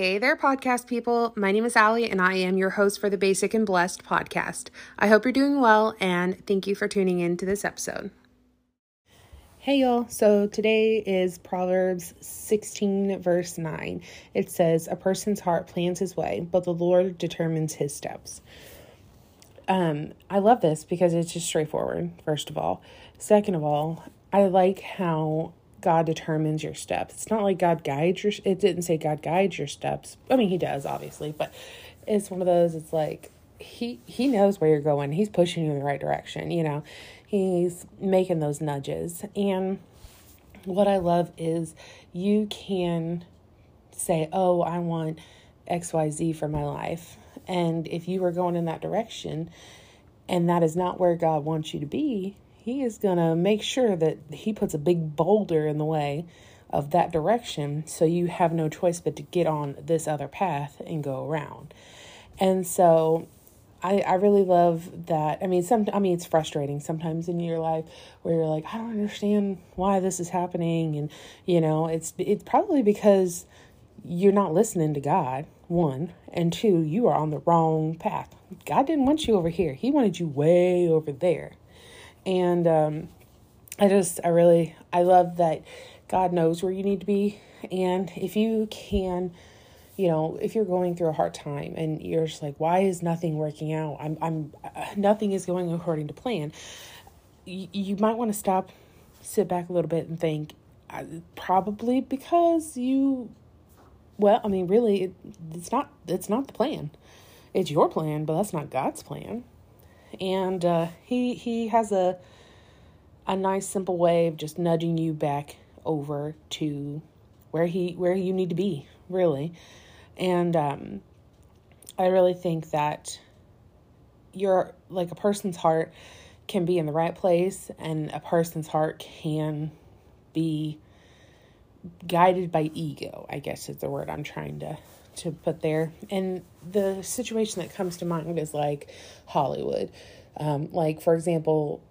Hey there, podcast people. My name is Allie, and I am your host for the Basic and Blessed podcast. I hope you're doing well, and thank you for tuning in to this episode. Hey, y'all. So today is Proverbs 16, verse 9. It says, A person's heart plans his way, but the Lord determines his steps. Um, I love this because it's just straightforward, first of all. Second of all, I like how God determines your steps. It's not like God guides your it didn't say God guides your steps. I mean, he does obviously, but it's one of those it's like he he knows where you're going. He's pushing you in the right direction, you know. He's making those nudges. And what I love is you can say, "Oh, I want XYZ for my life." And if you were going in that direction and that is not where God wants you to be, he is going to make sure that he puts a big boulder in the way of that direction so you have no choice but to get on this other path and go around. And so I, I really love that. I mean, some I mean it's frustrating sometimes in your life where you're like, I don't understand why this is happening and you know, it's it's probably because you're not listening to God, one, and two, you are on the wrong path. God didn't want you over here. He wanted you way over there. And um, I just, I really, I love that God knows where you need to be. And if you can, you know, if you're going through a hard time and you're just like, why is nothing working out? I'm, I'm, uh, nothing is going according to plan. You, you might want to stop, sit back a little bit and think, probably because you, well, I mean, really, it, it's not, it's not the plan. It's your plan, but that's not God's plan and uh, he he has a a nice simple way of just nudging you back over to where he where you need to be really. And um, i really think that you're like a person's heart can be in the right place and a person's heart can be guided by ego i guess is the word i'm trying to to put there. And the situation that comes to mind is like Hollywood. Um, like, for example,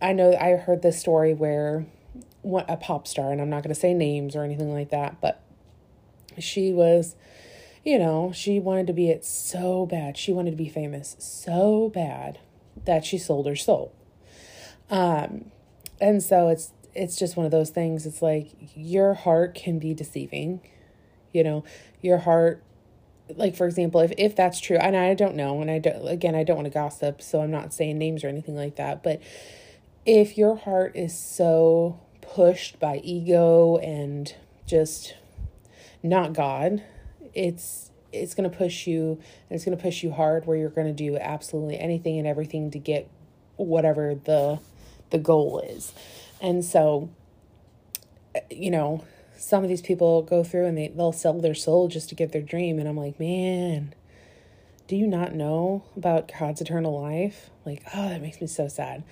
I know I heard this story where what a pop star, and I'm not going to say names or anything like that, but she was, you know, she wanted to be it so bad. She wanted to be famous so bad that she sold her soul. Um, and so it's it's just one of those things. It's like your heart can be deceiving you know your heart like for example if if that's true and i don't know and i don't again i don't want to gossip so i'm not saying names or anything like that but if your heart is so pushed by ego and just not god it's it's going to push you it's going to push you hard where you're going to do absolutely anything and everything to get whatever the the goal is. And so you know some of these people go through and they, they'll sell their soul just to get their dream. And I'm like, man, do you not know about God's eternal life? Like, oh, that makes me so sad.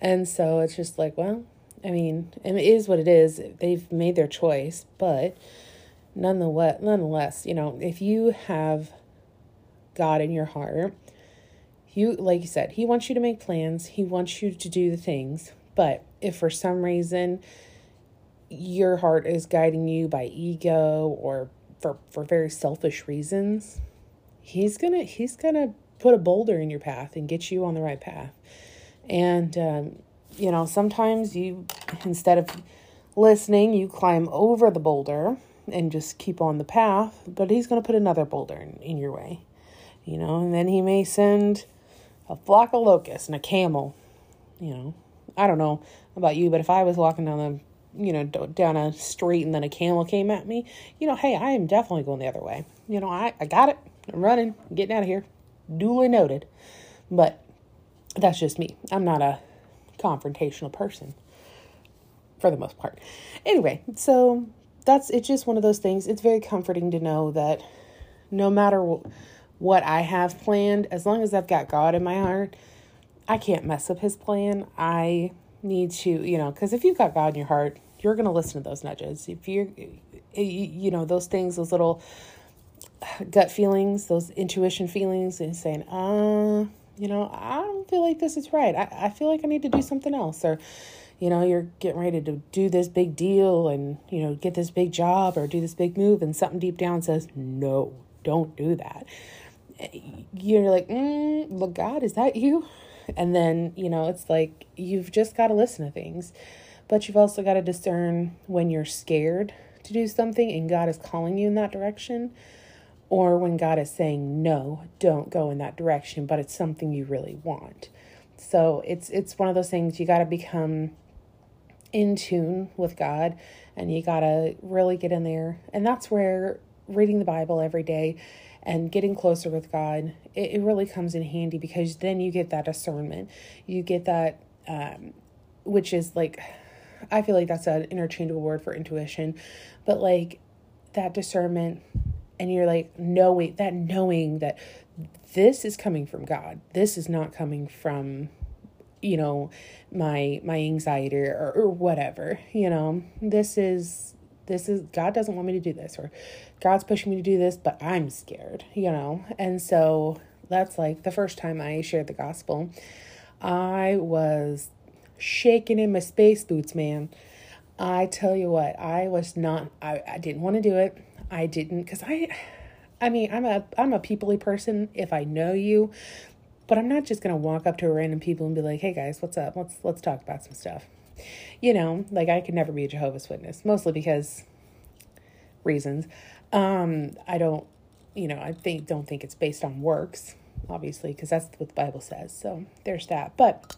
And so it's just like, well, I mean, it is what it is. They've made their choice, but nonetheless, nonetheless, you know, if you have God in your heart, you like you said, he wants you to make plans, he wants you to do the things, but if for some reason your heart is guiding you by ego or for for very selfish reasons he's gonna he's gonna put a boulder in your path and get you on the right path. And um, you know sometimes you instead of listening you climb over the boulder and just keep on the path but he's gonna put another boulder in, in your way you know? And then he may send a flock of locusts and a camel you know? I don't know about you but if i was walking down the you know, down a street and then a camel came at me, you know, hey, I am definitely going the other way. You know, I, I got it. I'm running, I'm getting out of here. Duly noted. But that's just me. I'm not a confrontational person for the most part. Anyway, so that's it's just one of those things. It's very comforting to know that no matter what I have planned, as long as I've got God in my heart, I can't mess up his plan. I need to, you know, because if you've got God in your heart, you're going to listen to those nudges. If you're, you know, those things, those little gut feelings, those intuition feelings, and saying, uh, you know, I don't feel like this is right. I, I feel like I need to do something else. Or, you know, you're getting ready to do this big deal and, you know, get this big job or do this big move, and something deep down says, no, don't do that. You're like, mm, look, God, is that you? And then, you know, it's like you've just got to listen to things, but you've also got to discern when you're scared to do something and God is calling you in that direction or when God is saying no, don't go in that direction, but it's something you really want. So it's it's one of those things you got to become in tune with God and you got to really get in there. And that's where reading the Bible every day and getting closer with God, it, it really comes in handy because then you get that discernment. You get that um which is like I feel like that's an interchangeable word for intuition, but like that discernment and you're like knowing that knowing that this is coming from God. This is not coming from you know my my anxiety or, or whatever you know this is this is god doesn't want me to do this or god's pushing me to do this but i'm scared you know and so that's like the first time i shared the gospel i was shaking in my space boots man i tell you what i was not i, I didn't want to do it I didn't because I I mean I'm a I'm a peoply person if I know you, but I'm not just gonna walk up to random people and be like, hey guys, what's up? Let's let's talk about some stuff. You know, like I could never be a Jehovah's Witness, mostly because reasons. Um, I don't you know, I think don't think it's based on works, obviously, because that's what the Bible says. So there's that. But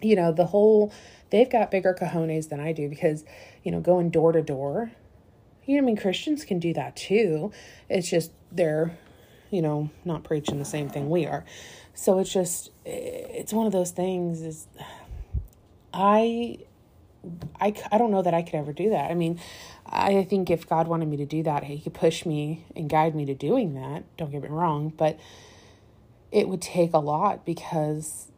you know, the whole they've got bigger cojones than I do because, you know, going door to door you know, I mean, Christians can do that too. It's just they're, you know, not preaching the same thing we are. So it's just, it's one of those things is I, I, I don't know that I could ever do that. I mean, I think if God wanted me to do that, he could push me and guide me to doing that. Don't get me wrong, but it would take a lot because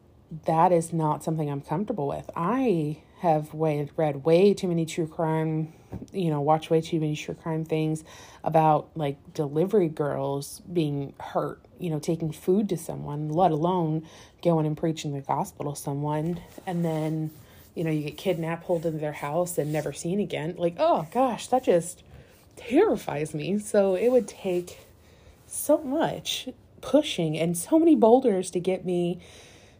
that is not something I'm comfortable with. I have way, read way too many true crime, you know, watch way too many true crime things about like delivery girls being hurt, you know, taking food to someone, let alone going and preaching the gospel to someone. And then, you know, you get kidnapped, pulled into their house, and never seen again. Like, oh gosh, that just terrifies me. So it would take so much pushing and so many boulders to get me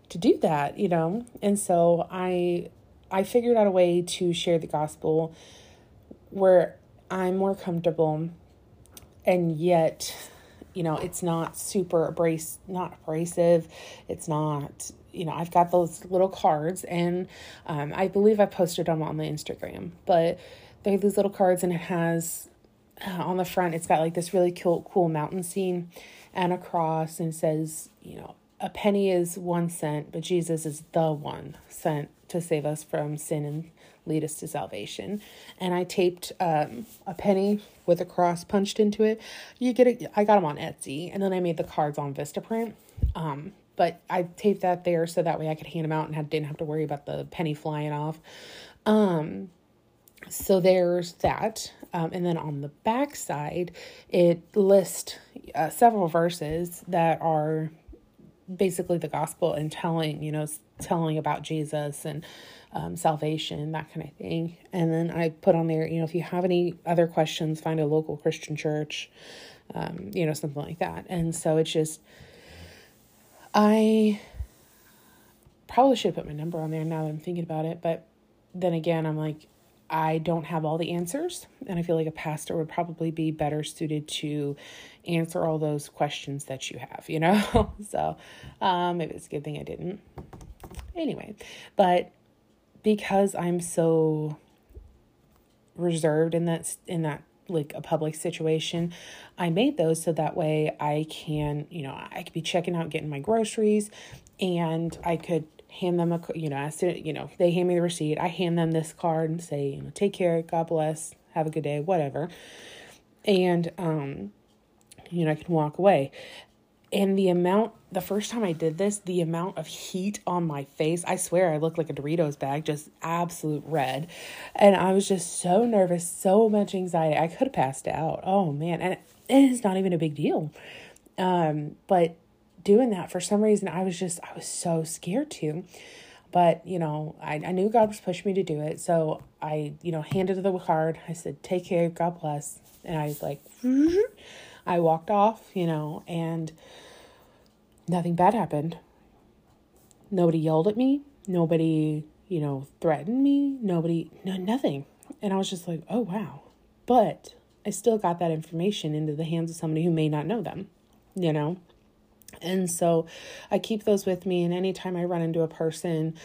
to do that, you know? And so I I figured out a way to share the gospel where I'm more comfortable and yet you know it's not super abrasive not abrasive it's not you know i've got those little cards and um, i believe i posted them on the instagram but they're these little cards and it has uh, on the front it's got like this really cool cool mountain scene and a cross and says you know a penny is one cent but jesus is the one cent to save us from sin and lead us to salvation. And I taped um, a penny with a cross punched into it. You get it. I got them on Etsy, and then I made the cards on Vistaprint. Um, but I taped that there so that way I could hand them out and had, didn't have to worry about the penny flying off. Um, so there's that. Um, and then on the back side, it lists uh, several verses that are basically the gospel and telling, you know, telling about Jesus and um, salvation, that kind of thing. And then I put on there, you know, if you have any other questions, find a local Christian church, um, you know, something like that. And so it's just, I probably should have put my number on there now that I'm thinking about it. But then again, I'm like, I don't have all the answers, and I feel like a pastor would probably be better suited to answer all those questions that you have, you know? so um, maybe it's a good thing I didn't. Anyway, but because I'm so reserved in that in that like a public situation, I made those so that way I can, you know, I could be checking out getting my groceries and I could hand them a you know as to you know they hand me the receipt i hand them this card and say you know take care god bless have a good day whatever. And um you know i can walk away and the amount the first time i did this the amount of heat on my face i swear i looked like a doritos bag just absolute red and i was just so nervous so much anxiety i could have passed out oh man and it is not even a big deal um but doing that for some reason. I was just, I was so scared to. But, you know, I, I knew God was pushing me to do it. So I, you know, handed the card. I said, take care, God bless. And I was like, I walked off, you know, and nothing bad happened. Nobody yelled at me. Nobody, you know, threatened me. Nobody, no, nothing. And I was just like, oh, wow. But I still got that information into the hands of somebody who may not know them, you know? And so I keep those with me. And anytime I run into a person,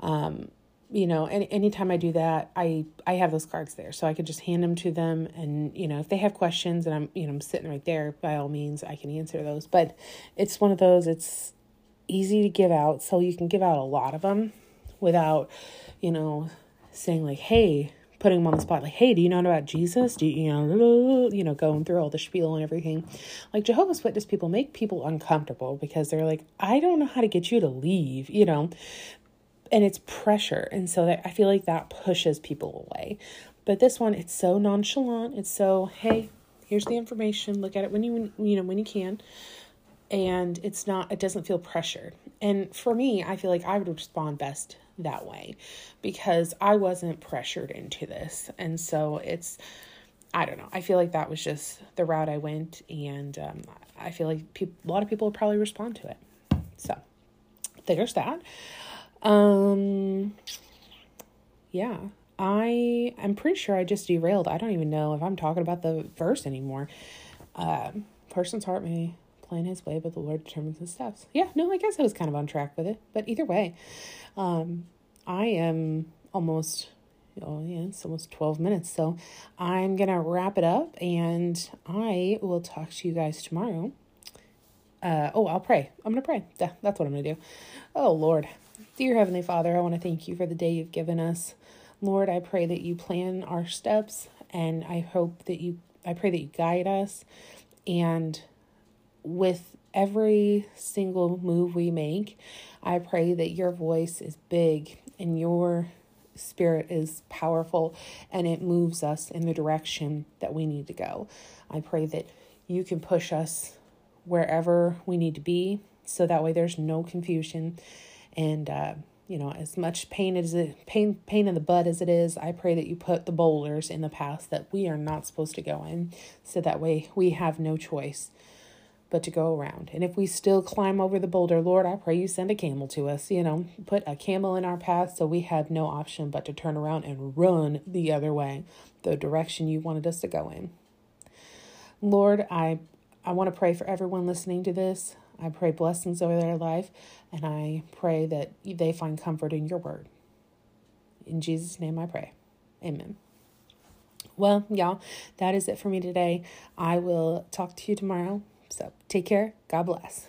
um, you know, any anytime I do that, I I have those cards there, so I could just hand them to them, and you know, if they have questions, and I'm you know I'm sitting right there, by all means, I can answer those. But it's one of those. It's easy to give out, so you can give out a lot of them without, you know, saying like, hey, putting them on the spot like hey do you know about jesus do you, you know you know going through all the spiel and everything like jehovah's witness people make people uncomfortable because they're like i don't know how to get you to leave you know and it's pressure and so that i feel like that pushes people away but this one it's so nonchalant it's so hey here's the information look at it when you you know when you can and it's not it doesn't feel pressured and for me i feel like i would respond best that way because I wasn't pressured into this. And so it's, I don't know. I feel like that was just the route I went. And um, I feel like pe- a lot of people would probably respond to it. So there's that. Um, yeah. I I'm pretty sure I just derailed. I don't even know if I'm talking about the verse anymore. Uh, person's heart may plan his way, but the Lord determines his steps. Yeah, no, I guess I was kind of on track with it. But either way, um, I am almost, oh, yeah, it's almost 12 minutes. So I'm going to wrap it up and I will talk to you guys tomorrow. Uh, oh, I'll pray. I'm going to pray. Yeah, that's what I'm going to do. Oh, Lord. Dear Heavenly Father, I want to thank you for the day you've given us. Lord, I pray that you plan our steps and I hope that you, I pray that you guide us and with every single move we make, I pray that your voice is big and your spirit is powerful and it moves us in the direction that we need to go. I pray that you can push us wherever we need to be so that way there's no confusion and uh, you know as much pain as it pain pain in the butt as it is i pray that you put the boulders in the path that we are not supposed to go in so that way we have no choice but to go around. And if we still climb over the boulder, Lord, I pray you send a camel to us, you know, put a camel in our path so we have no option but to turn around and run the other way, the direction you wanted us to go in. Lord, I I want to pray for everyone listening to this. I pray blessings over their life and I pray that they find comfort in your word. In Jesus' name I pray. Amen. Well, y'all, that is it for me today. I will talk to you tomorrow. So take care. God bless.